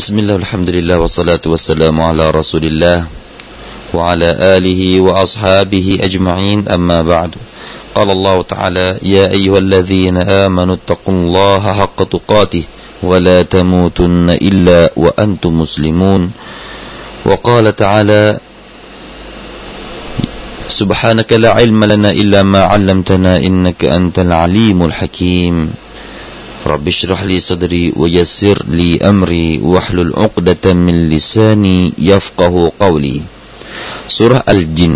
بسم الله الحمد لله والصلاة والسلام على رسول الله وعلى آله وأصحابه أجمعين أما بعد قال الله تعالى يا أيها الذين آمنوا اتقوا الله حق تقاته ولا تموتن إلا وأنتم مسلمون وقال تعالى سبحانك لا علم لنا إلا ما علمتنا إنك أنت العليم الحكيم رب اشرح لي صدري ويسر لي أمري واحلل عقدة من لساني يفقه قولي สุรอัลจิน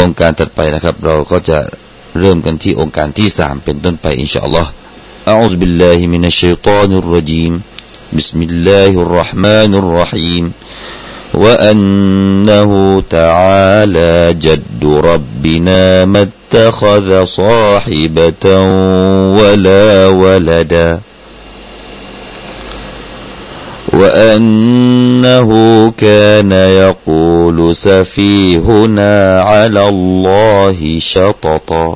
องค์การถัดไปนะครับ เราก็จะเริ่มกันที่องค์การที่สามเป็นต้นไปอินชาอัลลอฮ์ أعوذ بالله من الشيطان الرجيم بسم الله الرحمن الرحيم وأنه تعالى جد ربنا ما اتخذ صاحبة ولا ولدا. وأنه كان يقول سفيهنا على الله شططا.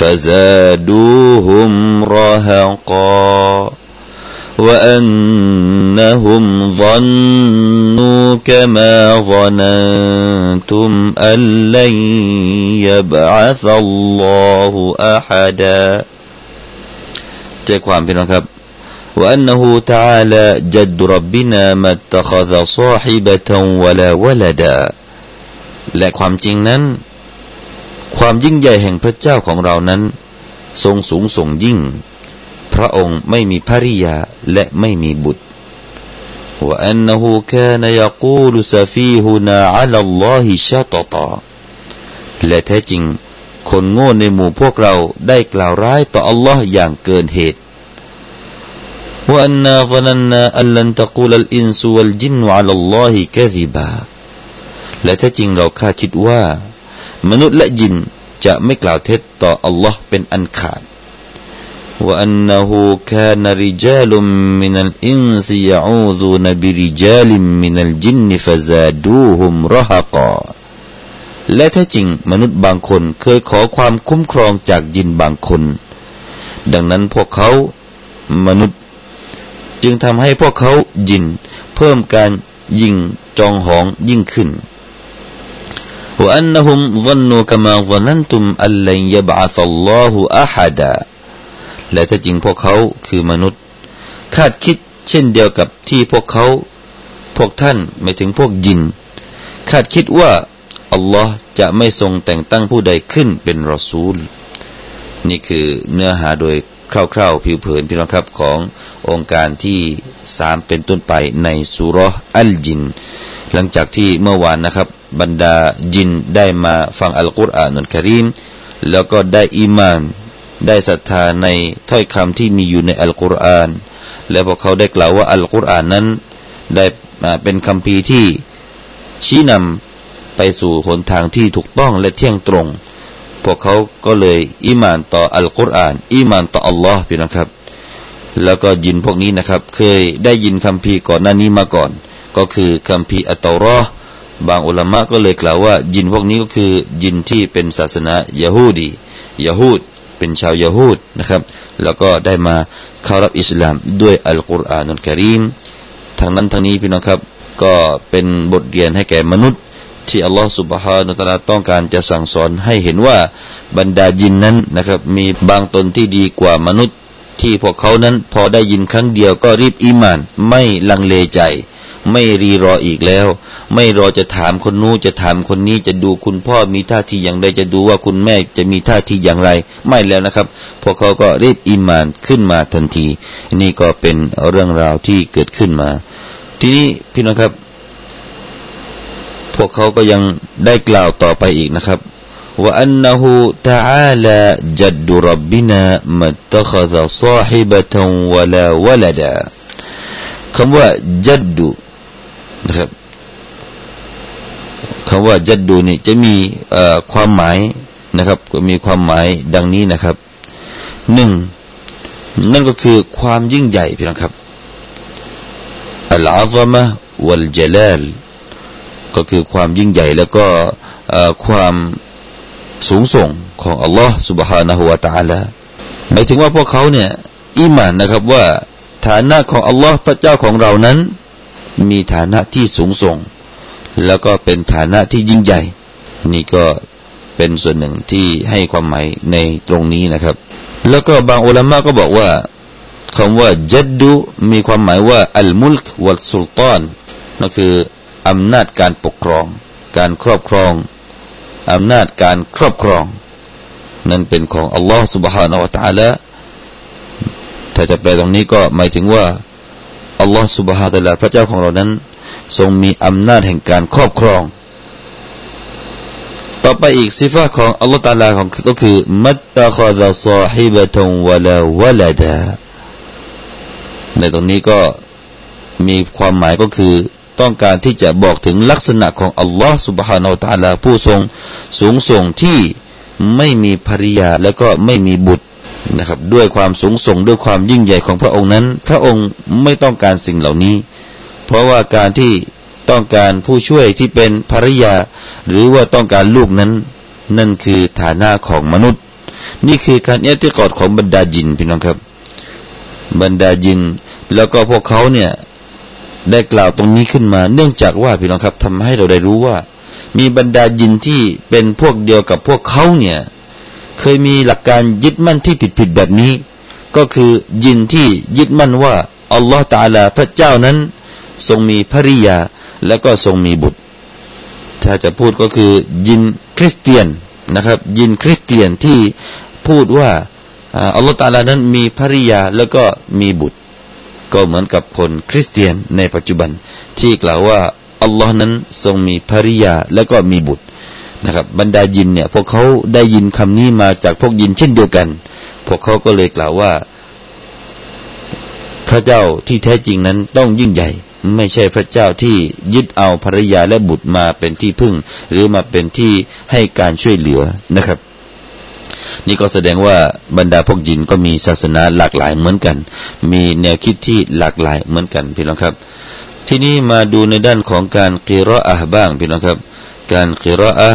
فزادوهم رهقا وأنهم ظنوا كما ظننتم أن لن يبعث الله أحدا ใจความพี่น้องครับ وأنه تعالى جد ربنا ما اتخذ صاحبة ولا ولدا และความจริงนั้น ความยิ่งใหญ่แห่งพระเจ้าของเรานั้น ทรงสูงส่งยิ่ง พระองค์ไม่มีภริยาและไม่มีบุตรว่าอันนหูคานยกูลซาฟีฮุนาอัลالله شططا และแท้จริง คนโง่ในหมู่พวกเราได้กล่าวร้ายต่ออัลลอฮ์อย่างเกินเหตุوأنا ظننا أن لن تقول الإنس والجن على الله كذبا และแท้จริงเราคาดคิดว่า มนุษย์และยิน จะไม่กล่าวเท็จต่ออัลลอฮ์เป็นอันขาดوأنه كان رجال من الإنسซียูซูนบิริจาลิมมินัลจินฟะซาดูฮุมรหกาและแท้จริงมนุษย์บางคนเคยขอความคุ้มครองจากยินบางคน ดังนั้นพวกเขามนุษย์ จึงทำให้พวกเขายิน เพิ่มการยิงจองหองยิ่งขึ้น وأنهم ظنوا كما ظننتم أن لن يبعث الله أحدا และถ้าจริงพวกเขาคือมนุษย์ คาดคิดเช่นเดียวกับที่พวกเขา พวกท่านไม่ถึงพวกยิน คาดคิดว่าอัลลอฮ์จะไม่ทรงแต่งตั้งผู้ใดขึ้นเป็นรอซูล นี่คือเนื้อหาโดยคร่าวๆผิวเผินพี่น้องครับขององค์การที่สามเป็นต้นไปในสุรอัลจิน หลังจากที่เมื่อวานนะครับ บรรดายินได้มาฟังอัลกุรอานอัลกริมแล้วก็ได้อีมาน ได้ศรัทธาในถ้อยคำที่มีอยู่ในอัลกุรอาน และพวกเขาได้กล่าวว่าอัลกุรอานนั้น ได้เป็นคำพีที่ชี้นำไปสู่หนทางที่ถูกต้องและเที่ยงตรง พวกเขาก็เลยอีมานต่ออัลกุรอานอีมานต่ออัลลอฮ์พี่นะครับ แล้วก็ยินพวกนี้นะครับ เคยได้ยินคำพีก่อนหน้านี้มาก่อน ก็คือคำพีอัตตอรอ บางอุลามะก็เลยกล่าวว่า ยินพวกนี้ก็คือยินที่เป็นศาสนายะฮูดียะฮูดเป็นชาวยะฮูดนะครับ แล้วก็ได้มาเข้ารับอิสลามด้วยอัลกุรอานุลกิริมทางนั้นทางนี้พี่น้องครับ ก็เป็นบทเรียนให้แก่มนุษย์ ที่อัลลอฮฺสุบฮานุตะลาต้องการจะสั่งสอนให้เห็นว่าบรรดายินนั้นนะครับ มีบางตนที่ดีกว่ามนุษย์ ที่พวกเขานั้นพอได้ยินครั้งเดียวก็รีบอีมาน ไม่ลังเลใจ ไม่รีรออีกแล้ว ไม่รอจะถามคนนู้จะถามคนนี้จะดูคุณพ่อมีท่าทีอย่างใดจะดูว่าคุณแม่จะมีท่าทีอย่างไร ไม่แล้วนะครับ พวกเขาก็รีบอิมานขึ้นมาทันที นี่ก็เป็นเรื่องราวที่เกิดขึ้นมา ทีนี้พี่น้องครับ พวกเขาก็ยังได้กล่าวต่อไปอีกนะครับว่าอันนหูตาอาลาจัดดุรบบินามัตตขซาซาฮิบะตวลาวลดาคำว่าจัดดู นะครับคำว่าจัดดูนี่จะมีความหมายนะครับก็มีความหมายดังนี้นะครับหนึ่งนั่นก็คือความยิ่งใหญ่พี่น้องครับอัลอาซามะวัลจลาลก็คือความยิ่งใหญ่แล้วก็ความสูงส่งของอัลลอฮ์ سبحانه และ تعالى หมายถึงว่าพวกเขาเนี่ยอิมานนะครับว่าฐานะของอัลลอฮ์พระเจ้าของเรานั้น มีฐานะที่สูงส่ง แล้วก็เป็นฐานะที่ยิ่งใหญ่ นี่ก็เป็นส่วนหนึ่งที่ให้ความหมายในตรงนี้นะครับ แล้วก็บางอุลามะก็บอกว่าคำว่าจัดดูมีความหมายว่าอัลมุลกวัลสุลตานนั่นคืออำนาจการปกครอง การครอบครองอำนาจการครอบครอง นั้นเป็นของอัลลอฮ์ سبحانه และ تعالى ถ้าจะแปลตรงนี้ก็หมายถึงว่า อัลลอฮฺสุบฮาตะลาพระเจ้าของเรานั้น ทรงมีอำนาจแห่งการครอบครอง ต่อไปอีกซิฟะของอัลลอฮฺตาลาของก็คือมัตตะคอดะซอฮิบะตงวะลาวะลาดาในตรงนี้ก็มีความหมายก็คือต้องการที่จะบอกถึงลักษณะของอัลลอฮฺสุบฮานาอัลลอฮฺผู้ทรงสูงส่งที่ไม่มีภริยาและก็ไม่มีบุตร นะครับ ด้วยความสูงส่งด้วยความยิ่งใหญ่ของพระองค์นั้น พระองค์ไม่ต้องการสิ่งเหล่านี้ เพราะว่าการที่ต้องการผู้ช่วยที่เป็นภริยา หรือว่าต้องการลูกนั้น นั่นคือฐานะของมนุษย์ นี่คือการเอติกอดของบรรดาจินพี่น้องครับ บรรดาจิน แล้วก็พวกเขาเนี่ยได้กล่าวตรงนี้ขึ้นมา เนื่องจากว่าพี่น้องครับทำให้เราได้รู้ว่า มีบรรดายินที่เป็นพวกเดียวกับพวกเขาเนี่ย เคยมีหลักการยึดมั่นที่ผิดๆแบบนี้ ก็คือยินที่ยึดมั่นว่าอัลลอฮฺตาลาพระเจ้านั้น ทรงมีภริยาและก็ทรงมีบุตร ถ้าจะพูดก็คือยินคริสเตียนนะครับ ยินคริสเตียนที่พูดว่าอัลลอฮฺตาลานั้นมีภริยาแล้วก็มีบุตร ก็เหมือนกับคนคริสเตียนในปัจจุบันที่กล่าวว่าอัลลอฮ์นั้นทรงมีภริยาและก็มีบุตร นะครับ บรรดายินเนี่ย พวกเขาได้ยินคำนี้มาจากพวกยินเช่นเดียวกัน พวกเขาก็เลยกล่าวว่า พระเจ้าที่แท้จริงนั้นต้องยิ่งใหญ่ ไม่ใช่พระเจ้าที่ยึดเอาภรรยาและบุตรมาเป็นที่พึ่ง หรือมาเป็นที่ให้การช่วยเหลือนะครับนี่ก็แสดงว่าบรรดาพวกยินก็มีศาสนาหลากหลายเหมือนกัน มีแนวคิดที่หลากหลายเหมือนกันพี่น้องครับ ที่นี้มาดูในด้านของการกีรออะบ้างพี่น้องครับ การกีรออะ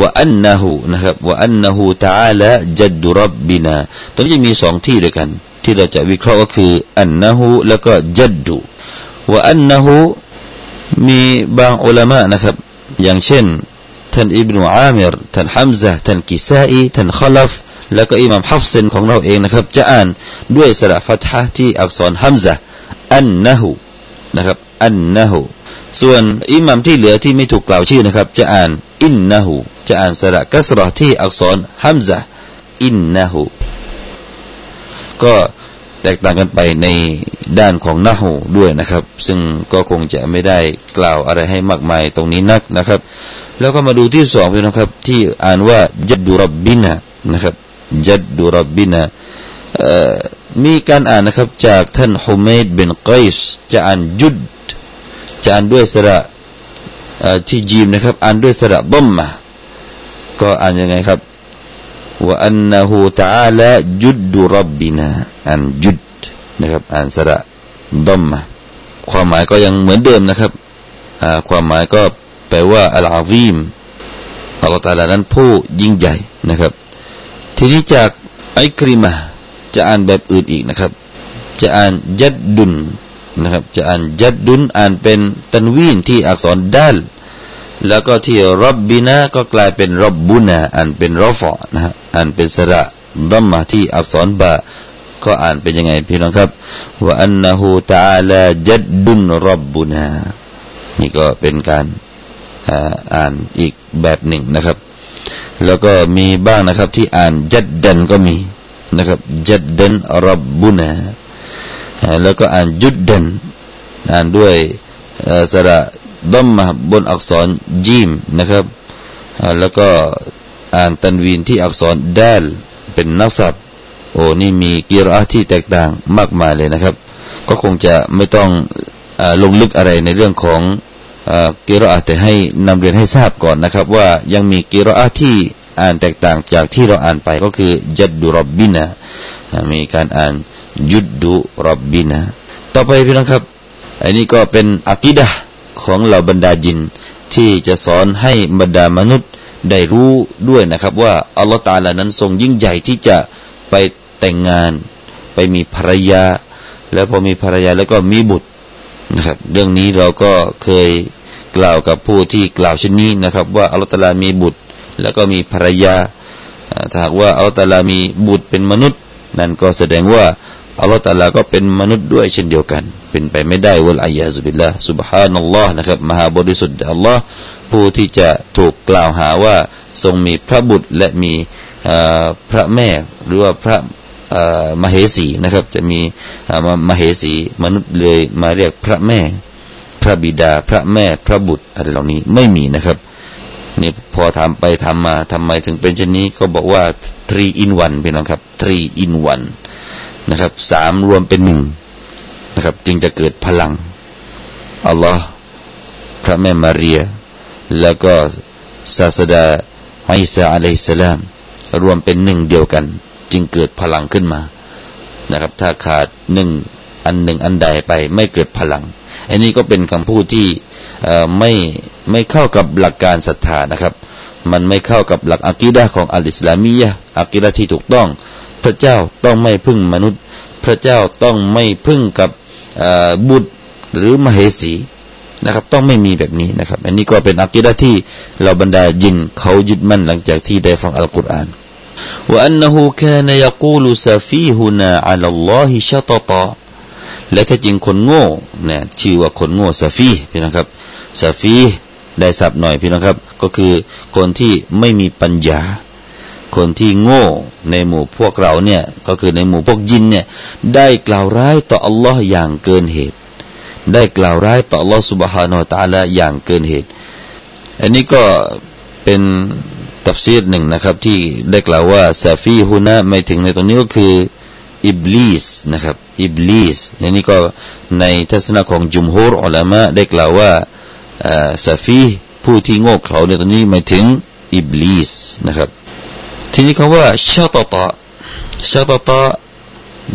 ว่าอันนะหูนะครับว่าอันนะหูตาละจัดดุรับบินาตรงนี้มีสองที่ด้วยกัน ที่เราจะวิเคราะห์ก็คืออันนะหูแล้วก็จัดดุว่าอันนะหูมีบางอุลามะนะครับ อย่างเช่นท่านอิบนุอามิรท่านฮัมซะท่านกิซาอีท่านขลัฟแล้วก็อิหม่ามฮัฟซินของเราเองนะครับ จะอ่านด้วยสระฟัตฮะที่อักษรฮัมซะอันนะหูนะครับอันนะหู ส่วนอิหม่ามที่เหลือที่ไม่ถูกกล่าวชื่อนะครับ จะอ่านอินนะหูจะอ่านสระกัสรอที่อักษรฮัมซะอินนะหูก็แตกต่างกันไปในด้านของนะหูด้วยนะครับ ซึ่งก็คงจะไม่ได้กล่าวอะไรให้มากมายตรงนี้นักนะครับ แล้วก็มาดูที่สองพี่นะครับ ที่อ่านว่าจัดดูรบบินะนะครับจัดดูรบบินะมีการอ่านนะครับจากท่านฮุมัยด์บินกัยส์จะอ่านจุด จะอ่านด้วยสระที่จีมนะครับอ่านด้วยสระบัมมาก็อ่านยังไงครับว่าอันนะฮูตาลาจุดดูรับบินะอ่านจุดนะครับ อ่านสระดัมมาความหมายก็ยังเหมือนเดิมนะครับความหมายก็แปลว่าอัลอาซีมอัลลอฮฺตาลานั้นผู้ยิ่งใหญ่นะครับ ทีนี้จากไอกริมาจะอ่านแบบอื่นอีกนะครับ จะอ่านยัดดุน นะครับ จะอ่านยัดดุนอ่านเป็นตันวีนที่อักษรดัลแล้วก็ที่รับบินาก็กลายเป็นรับบุนาอ่านเป็นรอฟอนะฮะอ่านเป็นสระดัมมาที่อักษรบาก็อ่านเป็นยังไงพี่น้องครับว่าอันนะฮูตาลาจัดดุนรับบุนานี่ก็เป็นการอ่านอีกแบบหนึ่งนะครับ แล้วก็มีบ้างนะครับที่อ่านจัดดันก็มีนะครับจัดดันรับบุนา แล้วก็อ่านจุดเดนอ่านด้วยสระดมมาบนอักษรจีมนะครับแล้วก็อ่านตันวีนที่อักษรดัลเป็นนักศัพท์โอ้นี่มีกิรอที่แตกต่างมากมายเลยนะครับ ก็คงจะไม่ต้องอลงลึกอะไรในเรื่องของกิรอแต่ให้นำเรียนให้ทราบก่อนนะครับ ว่ายังมีกิรอที่อ่านแตกต่างจากที่เราอ่านไปก็คือจัดดุรบบินะมีการอ่าน ยุดดุรบบินะต่อไปพี่น้องครับ อันนี้ก็เป็นอักิดะของเหล่าบรรดาจิน ที่จะสอนให้บรรดามนุษย์ได้รู้ด้วยนะครับ ว่าอัลลอฮฺตาลานั้นทรงยิ่งใหญ่ที่จะไปแต่งงาน ไปมีภรรยา แล้วพอมีภรรยาแล้วก็มีบุตรนะครับ เรื่องนี้เราก็เคยกล่าวกับผู้ที่กล่าวเช่นนี้นะครับ ว่าอัลลอฮฺตาลามีบุตร แล้วก็มีภรรยาถ้าหากว่าอัลลอฮฺตาลามีบุตรเป็นมนุษย์ นั่นก็แสดงว่า อัลลอฮฺตาลาก็เป็นมนุษย์ด้วยเช่นเดียวกัน เป็นไปไม่ได้วะลัยยาซุบิลละสุบฮานัลลอฮ์นะครับมหาบริสุทธิ์อัลลอฮ์ผู้ที่จะถูกกล่าวหาว่าทรงมีพระบุตรและมีพระแม่หรือว่าพระมเหสีนะครับ จะมีมเหสีมนุษย์เลยมาเรียกพระแม่ พระบิดาพระแม่พระบุตรอะไรเหล่านี้ไม่มีนะครับนี่พอทำไปทำมมาทำไมถึงเป็นเช่นนี้ก็บอกว่า three in one พี่น้องครับ three in one นะครับสามรวมเป็นหนึ่งนะครับ จึงจะเกิดพลังอัลลอฮ์พระแม่มารีย แล้วก็ศาสดาอิสาอะลัยสลามรวมเป็นหนึ่งเดียวกัน จึงเกิดพลังขึ้นมานะครับ ถ้าขาดหนึ่งอันหนึ่งอันใดไปไม่เกิดพลัง อันนี้ก็เป็นคำพูดที่ไม่ไม่เข้ากับหลักการศรัทธานะครับ มันไม่เข้ากับหลักอะกีดะของอัลอิสลามียะอะกีดะที่ถูกต้อง พระเจ้าต้องไม่พึ่งมนุษย์ พระเจ้าต้องไม่พึ่งกับบุตรหรือมเหสีนะครับ ต้องไม่มีแบบนี้นะครับ อันนี้ก็เป็นอักีดะที่เราบรรดายินเขายึดมั่นหลังจากที่ได้ฟังอัลกุรอานว่าอันนั้น كان يقول سفيهنا على الله شططا และถ้าจริงคนโง่เนี่ยชื่อว่าคนโง่ซาฟีพี่นะครับซาฟีได้สับหน่อยพี่นะครับ ก็คือคนที่ไม่มีปัญญา คนที่โง่ในหมู่พวกเราเนี่ย ก็คือในหมู่พวกยินเนี่ย ได้กล่าวร้ายต่ออัลลอฮ์อย่างเกินเหตุ ได้กล่าวร้ายต่ออัลลอฮ์สุบฮานาอัลลอฮ์อย่างเกินเหตุ อันนี้ก็เป็นตัฟซีรหนึ่งนะครับ ที่ได้กล่าวว่าسفيهنا หมายถึงในตรงนี้ก็คืออิบลิสนะครับอิบลิสอันนี้ก็ในทัศนะของجمهور العلماء ได้กล่าวว่าسفيه ผู้ที่โง่เขลาในตรงนี้หมายถึงอิบลิสนะครับ ทีนี้คำว่าشططا شططا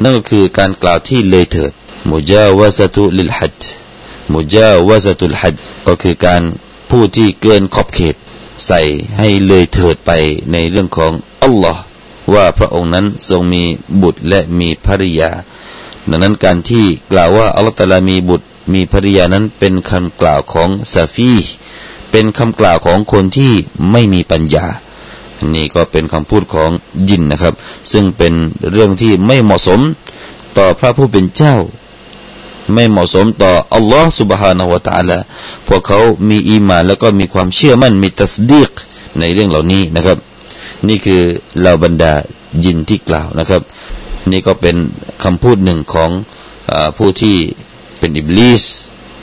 นั่นก็คือการกล่าวที่เลยเถิดมุจาวะซตุลิลฮัดมุจาวะซตุลฮัดก็คือการผู้ที่เกินขอบเขต ใส่ให้เลยเถิดไปในเรื่องของอัลลอฮ์ว่าพระองค์นั้นทรงมีบุตรและมีภริยา ดังนั้นการที่กล่าวว่าอัลลอฮฺตาลามีบุตรมีภริยานั้นเป็นคำกล่าวของซาฟีเป็นคำกล่าวของคนที่ไม่มีปัญญา นี่ก็เป็นคำพูดของยินนะครับ ซึ่งเป็นเรื่องที่ไม่เหมาะสมต่อพระผู้เป็นเจ้า ไม่เหมาะสมต่ออัลลอฮ์ سبحانه และ تعالى พวกเขามีอีมานแล้วก็มีความเชื่อมั่นมีตัสดีกในเรื่องเหล่านี้นะครับนี่คือเหล่าบรรดายินที่กล่าวนะครับ นี่ก็เป็นคำพูดหนึ่งของอผู้ที่เป็นอิบลิส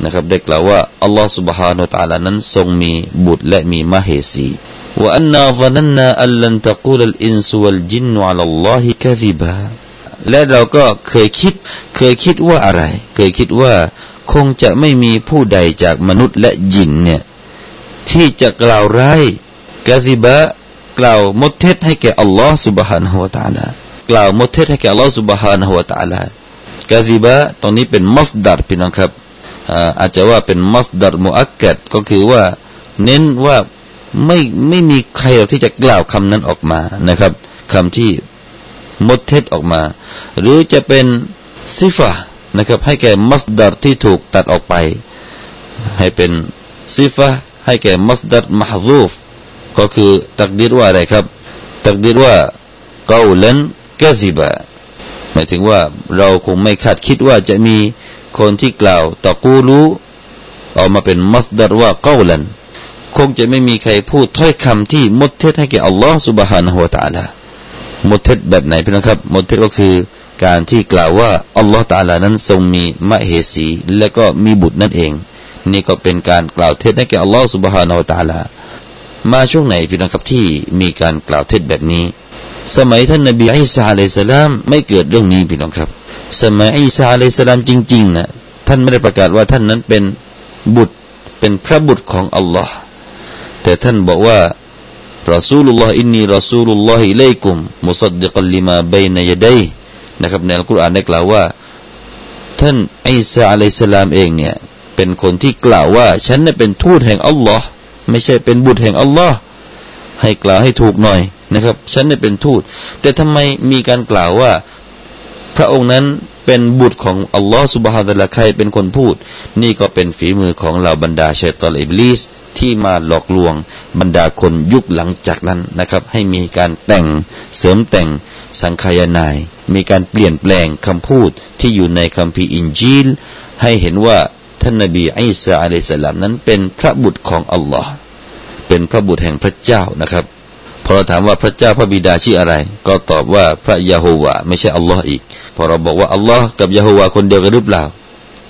นะครับ ได้กล่าวว่าอัลลอฮฺ سبحانه และ تعالى นั้นทรงมีบุตรและมีมเหสี ว่าอันนาฟนันนาอัลลันตะกูลอินสุวัลจินอัลลอฮิกะซิบาและเราก็เคยคิด เคยคิดว่าอะไร เคยคิดว่าคงจะไม่มีผู้ใดจากมนุษย์และยินเนี่ยที่จะกล่าวร้ายกะซิบะกล่าวมดเท็จให้แก่อัลลอฮ์ سبحانه และ تعالى กล่าวมดเท็จให้แก่อัลลอฮ์ سبحانه และ تعالى กาซิบะตรงนี้เป็นมัสดัรพี่น้องครับอาจจะว่าเป็นมัสดัรมุอักกัดก็คือว่าเน้นว่า ไม่ไม่มีใครที่จะกล่าวคำนั้นออกมานะครับคำที่มดเท็จออกมา หรือจะเป็นซิฟะนะครับ ให้แก่มัสดัรที่ถูกตัดออกไป ให้เป็นซิฟะให้แก่มัสดัรมหรูฟก็คือตักดีรว่าอะไรครับ ตักดีรว่าเกาลันกะซิบะหมายถึงว่าเราคงไม่คาดคิดว่าจะมีคนที่กล่าวตะกูรู้ออกมาเป็นมัสดัรว่าเกาลัน คงจะไม่มีใครพูดถ้อยคำที่มดเท็จให้แก่อัลลอฮ์สุบฮานะฮูตะลามดเท็จแบบไหนพี่น้องครับมดเท็จก็คือการที่กล่าวว่าอัลลอฮ์ตะลานั้นทรงมีมเหสี และก็มีบุตรนั่นเอง นี่ก็เป็นการกล่าวเท็จให้แก่อัลลอฮ์สุบฮานาอูตะลา มาช่วงไหนพี่น้องครับที่มีการกล่าวเท็จแบบนี้ สมัยท่านนบีอิสาอลัยสลามไม่เกิดเรื่องนี้พี่น้องครับ สมัยอิสาอลัยสลามจริงๆนะท่านไม่ได้ประกาศว่าท่านนั้นเป็นบุตรเป็นพระบุตรของอัลลอฮ์ แต่ท่านบอกว่ารอซูลุลลอฮ์อินนีรอซูลุลลอฮิเลกุมมุสัดดิกัลลิมาเบนยดัยนะครับในอัลกุรอานได้กล่าวว่า ท่านอิสาอะลัยสลามเองเนี่ยเป็นคนที่กล่าวว่า ฉันน่เป็นทูตแห่งอัลลอฮ์ไม่ใช่เป็นบุตรแห่งอัลลอฮ์ให้กล่าวให้ถูกหน่อยนะครับ ฉันได้เป็นทูต แต่ทำไมมีการกล่าวว่า พระองค์นั้น เป็นบุตรของอัลลอฮ์สุบฮานะละใครเป็นคนพูด นี่ก็เป็นฝีมือของเหล่าบรรดาชัยฏอนอิบลิสที่มาหลอกลวงบรรดาคนยุคหลังจากนั้นนะครับ ให้มีการแต่งเสริมแต่งสังคายนา มีการเปลี่ยนแปลงคำพูดที่อยู่ในคัมภีร์อินจีล ให้เห็นว่าท่านนบีอิสาอะลัยสลามนั้นเป็นพระบุตรของอัลลอฮ์เป็นพระบุตรแห่งพระเจ้านะครับ พอเราถามว่าพระเจ้าพระบิดาชื่ออะไร ก็ตอบว่าพระยาโฮวาไม่ใช่อัลลอฮ์อีก พอเราบอกว่าอัลลอฮ์กับยาโฮวาคนเดียวกันหรือเปล่า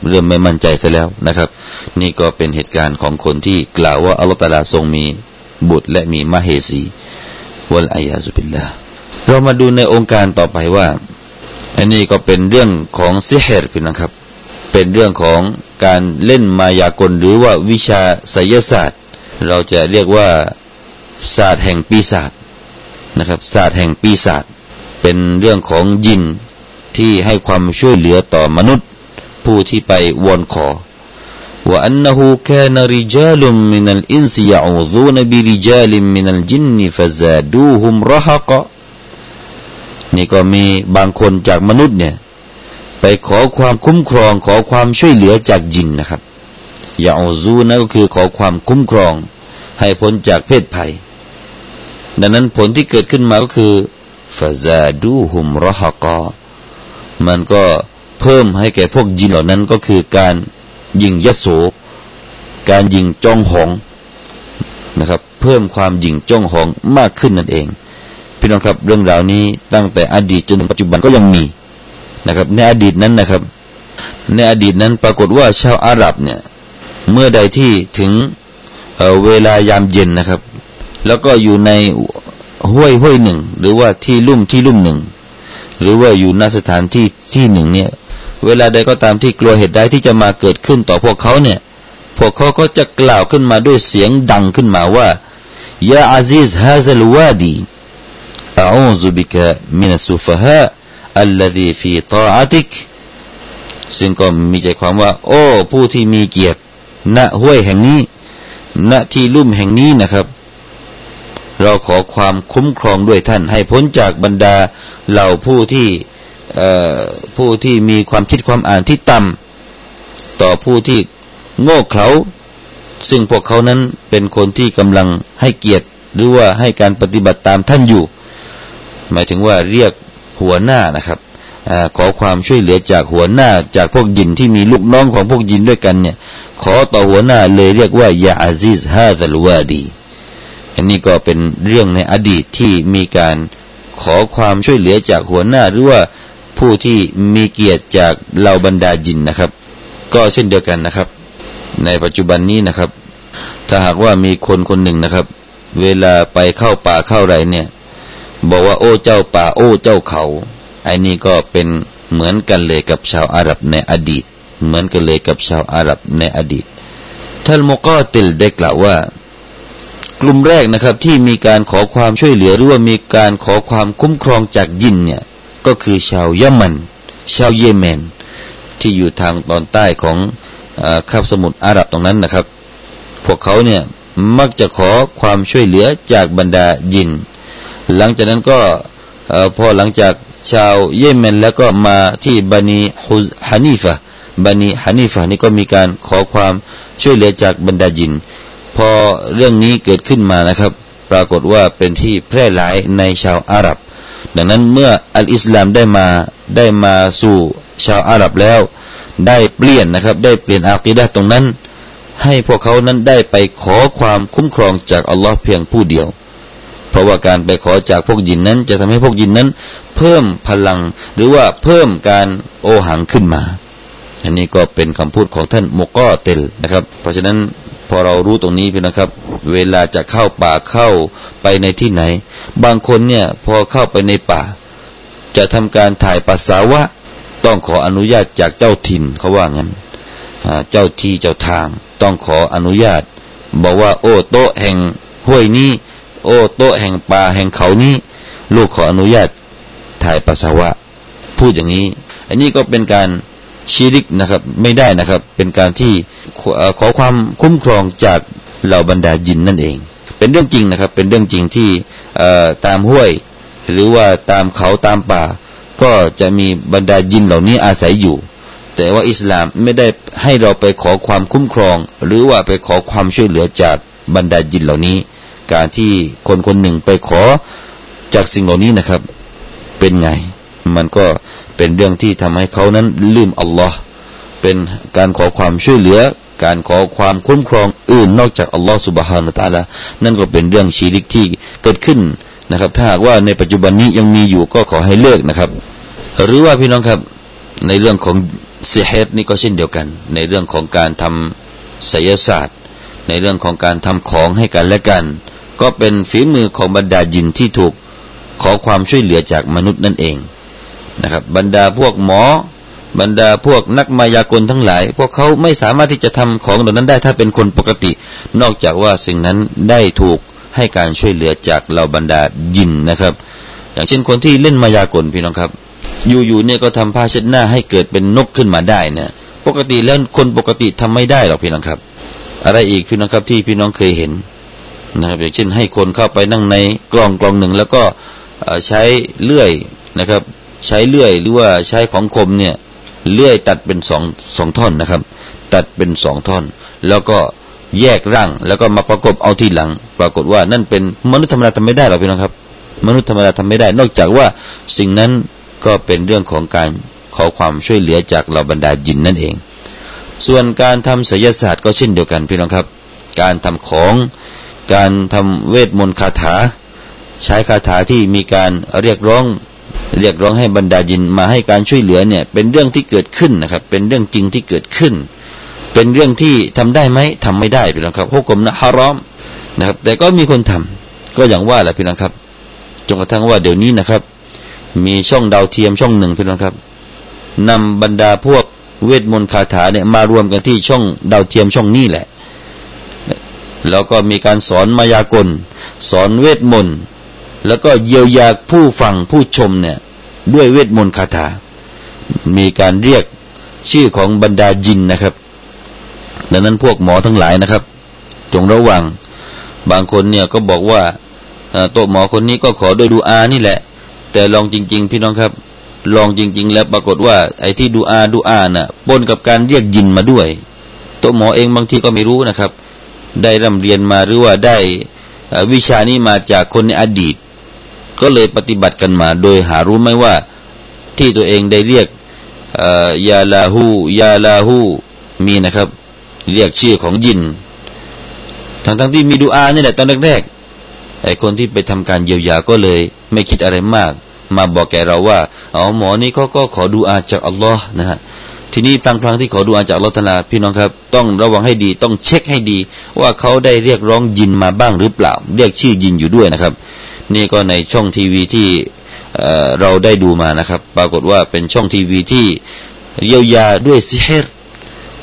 เริ่มไม่มั่นใจซะแล้วนะครับ นี่ก็เป็นเหตุการณ์ของคนที่กล่าวว่าอัลลอฮ์ตาลาทรงมีบุตรและมีมาเฮสีวัลอายาซุบิลลาเรามาดูในองค์การต่อไปว่า อันนี้ก็เป็นเรื่องของซิเฮรพี่นะครับ เป็นเรื่องของการเล่นมายากลหรือว่าวิชาไสยศาสตร์ เราจะเรียกว่า ศาสตร์แห่งปีศาจนะครับศาสตร์แห่งปีศาจเป็นเรื่องของยินที่ให้ความช่วยเหลือต่อมนุษย์ ผู้ที่ไปวอนขอว่าอันนหูแค่นริจาลุมมินัลอินซียอูซูนบิริจาลิมมินัลจินนีฟะซาดูฮุมรหกะนี่ก็มีบางคนจากมนุษย์เนี่ยไปขอความคุ้มครองขอความช่วยเหลือจากจินนะครับยาอูซูนั่นก็คือขอความคุ้มครอง ให้พ้นจากเพศภัย ดังนั้นผลที่เกิดขึ้นมาก็คือฟาซาดูฮุมรหกอมันก็เพิ่มให้แก่พวกยินเหล่านั้นก็คือการยิงยโสการยิงจ้องหองนะครับ เพิ่มความยิงจ้องหองมากขึ้นนั่นเอง พี่น้องครับเรื่องราวนี้ตั้งแต่อดีตจนถึงปัจจุบันก็ยังมีนะครับ ในอดีตนั้นนะครับ ในอดีตนั้นปรากฏว่าชาวอาหรับเนี่ย เมื่อใดที่ถึงเเวลายามเย็นนะครับ แล้วก็อยู่ในห้วยห้วยหนึ่ง หรือว่าที่ลุ่มที่ลุ่มหนึ่ง หรือว่าอยู่ณสถานที่ที่หนึ่งเนี่ย เวลาใดก็ตามที่กลัวเหตุใดที่จะมาเกิดขึ้นต่อพวกเขาเนี่ย พวกเขาก็จะกล่าวขึ้นมาด้วยเสียงดังขึ้นมาว่ายาอาซิซฮาซัลวาดีอาอูซุบิกะมินัสุฟฮะอัลลซีฟีตาอัติกซึ่งก็มีใจความว่า โอ้ ผู้ที่มีเกียรติณห้วยแห่งนี้ ณที่ลุ่มแห่งนี้นะครับ เราขอความคุ้มครองด้วยท่าน ให้พ้นจากบรรดาเหล่าผู้ที่ผู้ที่มีความคิดความอ่านที่ต่ำต่อผู้ที่โง่เขลาซึ่งพวกเขานั้นเป็นคนที่กำลังให้เกียรติหรือว่าให้การปฏิบัติตามท่านอยู่ หมายถึงว่าเรียกหัวหน้านะครับอขอความช่วยเหลือจากหัวหน้าจากพวกยินที่มีลูกน้องของพวกยินด้วยกันเนี่ย ขอต่อหัวหน้าเลยเรียกว่ายาอาซิซฮาซัลวาดี อันนี้ก็เป็นเรื่องในอดีตที่มีการขอความช่วยเหลือจากหัวหน้าหรือว่าผู้ที่มีเกียรติจากเหล่าบรรดาจินนะครับ ก็เช่นเดียวกันนะครับ ในปัจจุบันนี้นะครับ ถ้าหากว่ามีคนคนหนึ่งนะครับ เวลาไปเข้าป่าเข้าไรเนี่ย บอกว่าโอ้เจ้าป่าโอ้เจ้าเขาไอ้นี่ก็เป็นเหมือนกันเลยกับชาวอาหรับในอดีต เหมือนกันเลยกับชาวอาหรับในอดีตท่านโมกอติลได้กล่าวว่า กลุ่มแรกนะครับ ที่มีการขอความช่วยเหลือหรือว่ามีการขอความคุ้มครองจากยินเนี่ยก็คือชาวยะมัน ชาวเยเมน ที่อยู่ทางตอนใต้ของคาบสมุทรอาหรับตรงนั้นนะครับ พวกเขาเนี่ยมักจะขอความช่วยเหลือจากบรรดายิน หลังจากนั้นก็พอหลังจากชาวเยเมนแล้วก็มาที่บันีฮานีฟะบันีฮานีฟะนี่ก็มีการขอความช่วยเหลือจากบรรดายิน พอเรื่องนี้เกิดขึ้นมานะครับ ปรากฏว่าเป็นที่แพร่หลายในชาวอาหรับ ดังนั้นเมื่ออัลอิสลามได้มาได้มาสู่ชาวอาหรับแล้ว ได้เปลี่ยนนะครับ ได้เปลี่ยนอาคีดะตรงนั้น ให้พวกเขานั้นได้ไปขอความคุ้มครองจากอัลลอฮ์เพียงผู้เดียว เพราะว่าการไปขอจากพวกยินนั้น จะทำให้พวกยินนั้น เพิ่มพลังหรือว่าเพิ่มการโอหังขึ้นมาอันนี้ก็เป็นคำพูดของท่านโมกอเตลนะครับ เพราะฉะนั้น พอเรารู้ตรงนี้พี่นะครับ เวลาจะเข้าป่าเข้าไปในที่ไหน บางคนเนี่ยพอเข้าไปในป่า จะทำการถ่ายปัสสาวะ ต้องขออนุญาตจากเจ้าถิ่นเขาว่างั้นเจ้าที่เจ้าทาง ต้องขออนุญาต บอกว่า โอ้โต๊ะแห่งห้วยนี้ โอ้โต๊ะแห่งป่าแห่งเขานี้ ลูกขออนุญาตถ่ายปัสสาวะ พูดอย่างนี้ อันนี้ก็เป็นการ ชีริกนะครับไม่ได้นะครับ เป็นการที่ขอความคุ้มครองจากเหล่าบรรดาจินนั่นเอง เป็นเรื่องจริงนะครับ เป็นเรื่องจริงที่ตามห้วย หรือว่าตามเขาตามป่า ก็จะมีบรรดาจินเหล่านี้อาศัยอยู่ แต่ว่าอิสลามไม่ได้ให้เราไปขอความคุ้มครอง หรือว่าไปขอความช่วยเหลือจากบรรดาจินเหล่านี้ การที่คนคนหนึ่งไปขอจากสิ่งเหล่านี้นะครับ เป็นไง มันก็ เป็นเรื่องที่ทำให้เขานั้นลืมอัลลอฮ์เป็นการขอความช่วยเหลือ การขอความคุ้มครองอื่นนอกจากอัลลอฮ์สุบฮานุตาละนั่นก็เป็นเรื่องชีริกที่เกิดขึ้นนะครับ ถ้าหากว่าในปัจจุบันนี้ยังมีอยู่ก็ขอให้เลิกนะครับ หรือว่าพี่น้องครับในเรื่องของเสียเฮตนี่ก็เช่นเดียวกัน ในเรื่องของการทำศิลศาสตร์ ในเรื่องของการทำของให้กันและกัน ก็เป็นฝีมือของบรรดาจินที่ถูกขอความช่วยเหลือจากมนุษย์นั่นเอง นะครับ บรรดาพวกหมอ บรรดาพวกนักมายากลทั้งหลาย พวกเขาไม่สามารถที่จะทำของเหล่านั้นได้ถ้าเป็นคนปกติ นอกจากว่าสิ่งนั้นได้ถูกให้การช่วยเหลือจากเหล่าบรรดายินนะครับ อย่างเช่นคนที่เล่นมายากลพี่น้องครับ อยู่ๆเนี่ยก็ทำผ้าเช็ดหน้าให้เกิดเป็นนกขึ้นมาได้เนี่ยปกติแล้วคนปกติทำไม่ได้หรอกพี่น้องครับ อะไรอีกพี่น้องครับที่พี่น้องเคยเห็นนะครับอย่างเช่นให้คนเข้าไปนั่งในกล่องกล่องหนึ่งแล้วก็ใช้เลื่อยนะครับ ใช้เลื่อยหรือว่าใช้ของคมเนี่ยเลื่อยตัดเป็นสองสองท่อนนะครับ ตัดเป็นสองท่อน แล้วก็แยกร่างแล้วก็มาประกบเอาทีหลัง ปรากฏว่านั่นเป็นมนุษย์ธรรมดาทำไม่ได้หรอกพี่น้องครับ มนุษย์ธรรมดาทำไม่ได้ นอกจากว่าสิ่งนั้นก็เป็นเรื่องของการขอความช่วยเหลือจากเราบรรดาจินนั่นเอง ส่วนการทำศิลศาสตร์ก็เช่นเดียวกันพี่น้องครับ การทำของ การทำเวทมนต์คาถา ใช้คาถาที่มีการเรียกร้อง เรียกร้องให้บรรดาจินมาให้การช่วยเหลือเนี่ย เป็นเรื่องที่เกิดขึ้นนะครับ เป็นเรื่องจริงที่เกิดขึ้น เป็นเรื่องที่ทำได้ไหมทำไม่ได้พี่น้องครับพวกกลมนะฮารอมนะครับ แต่ก็มีคนทำก็อย่างว่าแหละพี่น้องครับจนกระทั่งว่าเดี๋ยวนี้นะครับ มีช่องดาวเทียมช่องหนึ่งพี่น้องครับนำบรรดาพวกเวทมนต์คาถาเนี่ยมารวมกันที่ช่องดาวเทียมช่องนี้แหละ แล้วก็มีการสอนมายากล สอนเวทมนต์ แล้วก็เยียวยาผู้ฟังผู้ชมเนี่ย ด้วยเวทมนต์คาถา มีการเรียกชื่อของบรรดาจินนะครับ ดังนั้นพวกหมอทั้งหลายนะครับ จงระวัง บางคนเนี่ยก็บอกว่าโต๊ะหมอคนนี้ก็ขอโดยดูอานี่แหละ แต่ลองจริง ๆ พี่น้องครับ ลองจริง ๆ แล้วปรากฏว่า ไอ้ที่ดูอาดูอาน่ะปนกับการเรียกยินมาด้วย โต๊ะหมอเองบางทีก็ไม่รู้นะครับ ได้ร่ำเรียนมาหรือว่าได้วิชานี้มาจากคนในอดีต ก็เลยปฏิบัติกันมา โดยหารู้ไหมว่า ที่ตัวเองได้เรียกยาลาหูยาลาหูมีนะครับ เรียกชื่อของยินทั้งทั้งที่มีดูอานี่แหละตอนแรกๆไอ้คนที่ไปทำการเยียวยาก็เลย ไม่คิดอะไรมาก มาบอกแกเราว่าอ๋อหมอนี่เขาก็ขอดูอาจากอัลลอฮ์นะฮะทีนี้พลางๆที่ขอดูอาจากอัลลอฮ์ตาลาพี่น้องครับ ต้องระวังให้ดี ต้องเช็คให้ดี ว่าเขาได้เรียกร้องยินมาบ้างหรือเปล่า เรียกชื่อยินอยู่ด้วยนะครับ นี่ก็ในช่องทีวีที่เราได้ดูมานะครับ ปรากฏว่าเป็นช่องทีวีที่เยียวยาด้วยซิเฮร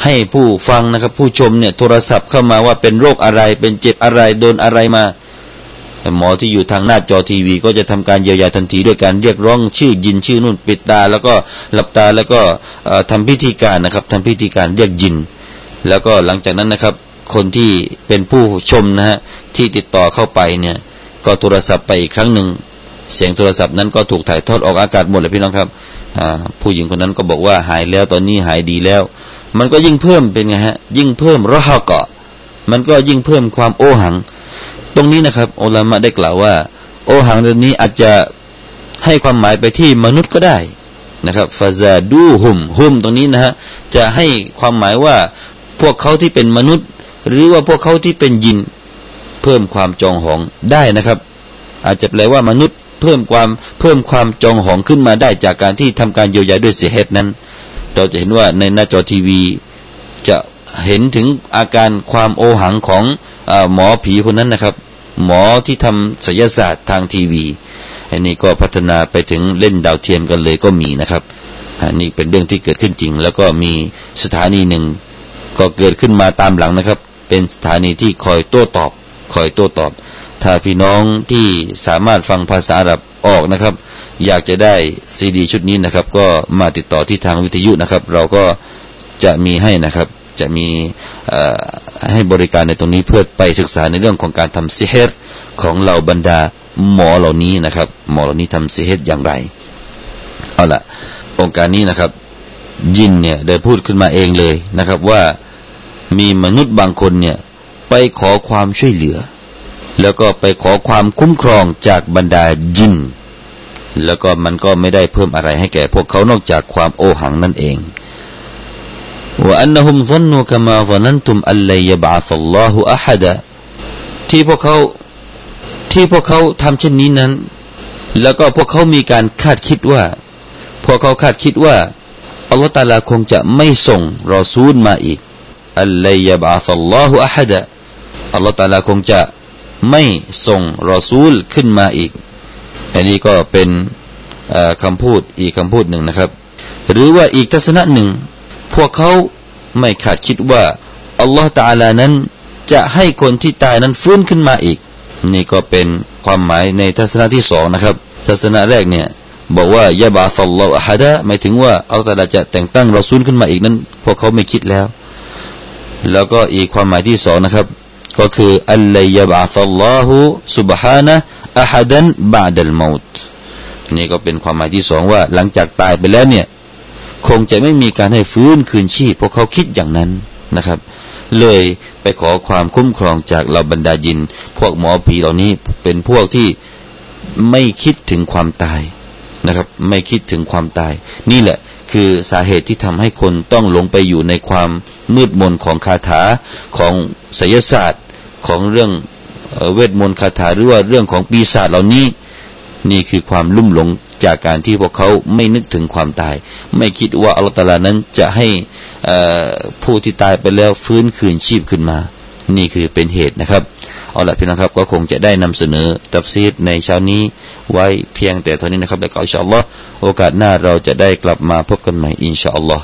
ให้ผู้ฟังนะครับ ผู้ชมเนี่ยโทรศัพท์เข้ามาว่าเป็นโรคอะไร เป็นเจ็บอะไรโดนอะไรมาหมอที่อยู่ทางหน้าจอทีวี ก็จะทำการเยียวยาทันทีด้วยการเรียกร้องชื่อยินชื่อนู่นปิดตา แล้วก็หลับตาแล้วก็ทำพิธีการนะครับทำพิธีการเรียกยิน แล้วก็หลังจากนั้นนะครับ คนที่เป็นผู้ชมนะฮะที่ติดต่อเข้าไปเนี่ย ก็โทรศัพท์ไปอีกครั้งหนึ่ง เสียงโทรศัพท์นั้นก็ถูกถ่ายทอดออกอากาศหมดเลยพี่น้องครับผู้หญิงคนนั้นก็บอกว่าหายแล้วตอนนี้หายดีแล้ว มันก็ยิ่งเพิ่มเป็นไงฮะ ยิ่งเพิ่มรหะเกาะ มันก็ยิ่งเพิ่มความโอหัง ตรงนี้นะครับอัลามะได้กล่าวว่า โอหังตรงนี้อาจจะให้ความหมายไปที่มนุษย์ก็ได้นะครับฟาซาดูหุมหุมตรงนี้นะฮะจะให้ความหมายว่าพวกเขาที่เป็นมนุษย์ หรือว่าพวกเขาที่เป็นยิน เพิ่มความจองหองได้นะครับ อาจจะแปลว่ามนุษย์เพิ่มความเพิ่มความจองหองขึ้นมาได้จากการที่ทำการเยียวยาด้วยเสียเหตุนั้น เราจะเห็นว่าในหน้าจอทีวี จะเห็นถึงอาการความโอหังของอหมอผีคนนั้นนะครับ หมอที่ทำศิลศาสตร์ทางทีวีอันนี้ก็พัฒนาไปถึงเล่นดาวเทียมกันเลยก็มีนะครับอันนี้เป็นเรื่องที่เกิดขึ้นจริง แล้วก็มีสถานีหนึ่งก็เกิดขึ้นมาตามหลังนะครับ เป็นสถานีที่คอยโต้ตอบ คอยโต้ตอบ ถ้าพี่น้องที่สามารถฟังภาษาอาหรับออกนะครับ อยากจะได้ซีดี ชุดนี้นะครับ ก็มาติดต่อที่ทางวิทยุนะครับ เราก็จะมีให้นะครับ จะมีให้บริการในตรงนี้เพื่อไปศึกษาในเรื่องของการทำซิเฮตของเหล่าบรรดาหมอเหล่านี้นะครับ หมอเหล่านี้ทำซิเฮตอย่างไรเอาละองค์การนี้นะครับ ยินเนี่ยได้พูดขึ้นมาเองเลยนะครับว่ามีมนุษย์บางคนเนี่ย ไปขอความช่วยเหลือ แล้วก็ไปขอความคุ้มครองจากบรรดายิน แล้วก็มันก็ไม่ได้เพิ่มอะไรให้แก่พวกเขานอกจากความโอหังนั่นเองว่าอันนหุมซันนูกมาซันันตุมอัลลัยบะซัลลอฮุอะฮัดะที่พวกเขาที่พวกเขาทำเช่นนี้นั้น แล้วก็พวกเขามีการคาดคิดว่า พวกเขาคาดคิดว่าอัลลอฮฺตาลาคงจะไม่ส่งรอซูลมาอีกอัลลัยบะซัลลอฮุอะฮัดะ อัลลอฮฺตาลาคงจะไม่ส่งรอซูลขึ้นมาอีก อันนี้ก็เป็นคำพูดอีกคำพูดหนึ่งนะครับ หรือว่าอีกทัศนะหนึ่ง พวกเขาไม่คาดคิดว่าอัลลอฮฺตาลานั้นจะให้คนที่ตายนั้นฟื้นขึ้นมาอีก นี่ก็เป็นความหมายในทัศนะที่สองนะครับ ทัศนะแรกเนี่ยบอกว่ายาบาฟัลลอฮะฮัดะหมายถึงว่าอัลตาลาจะแต่งตั้งรอซูลขึ้นมาอีกนั้น พวกเขาไม่คิดแล้ว แล้วก็อีกความหมายที่สองนะครับ ก็คืออัลลัยบาฟัลลอฮฺสุบฮานะอะฮัดันบาดัลมอตนี่ก็เป็นความหมายที่สองว่า หลังจากตายไปแล้วเนี่ย คงจะไม่มีการให้ฟื้นคืนชีพพวกเขาคิดอย่างนั้นนะครับ เลยไปขอความคุ้มครองจากเราบรรดายิน พวกหมอผีเหล่านี้เป็นพวกที่ไม่คิดถึงความตายนะครับ ไม่คิดถึงความตาย นี่แหละคือสาเหตุที่ทำให้คนต้องหลงไปอยู่ในความมืดมนของคาถาของไสยศาสตร์ ของเรื่องเวทมนต์คาถาหรือว่าเรื่องของปีศาจเหล่านี้ นี่คือความลุ่มหลงจากการที่พวกเขาไม่นึกถึงความตาย ไม่คิดว่าอัลลอฮฺนั้นจะให้ผู้ที่ตายไปแล้วฟื้นคืนชีพขึ้นมา นี่คือเป็นเหตุนะครับเอาละพี่น้องครับก็คงจะได้นำเสนอตัฟซีรในเช้านี้ไว้เพียงแต่เท่านี้นะครับแล้วก็إن شاء الله โอกาสหน้าเราจะได้กลับมาพบกันใหม่إن شاء الله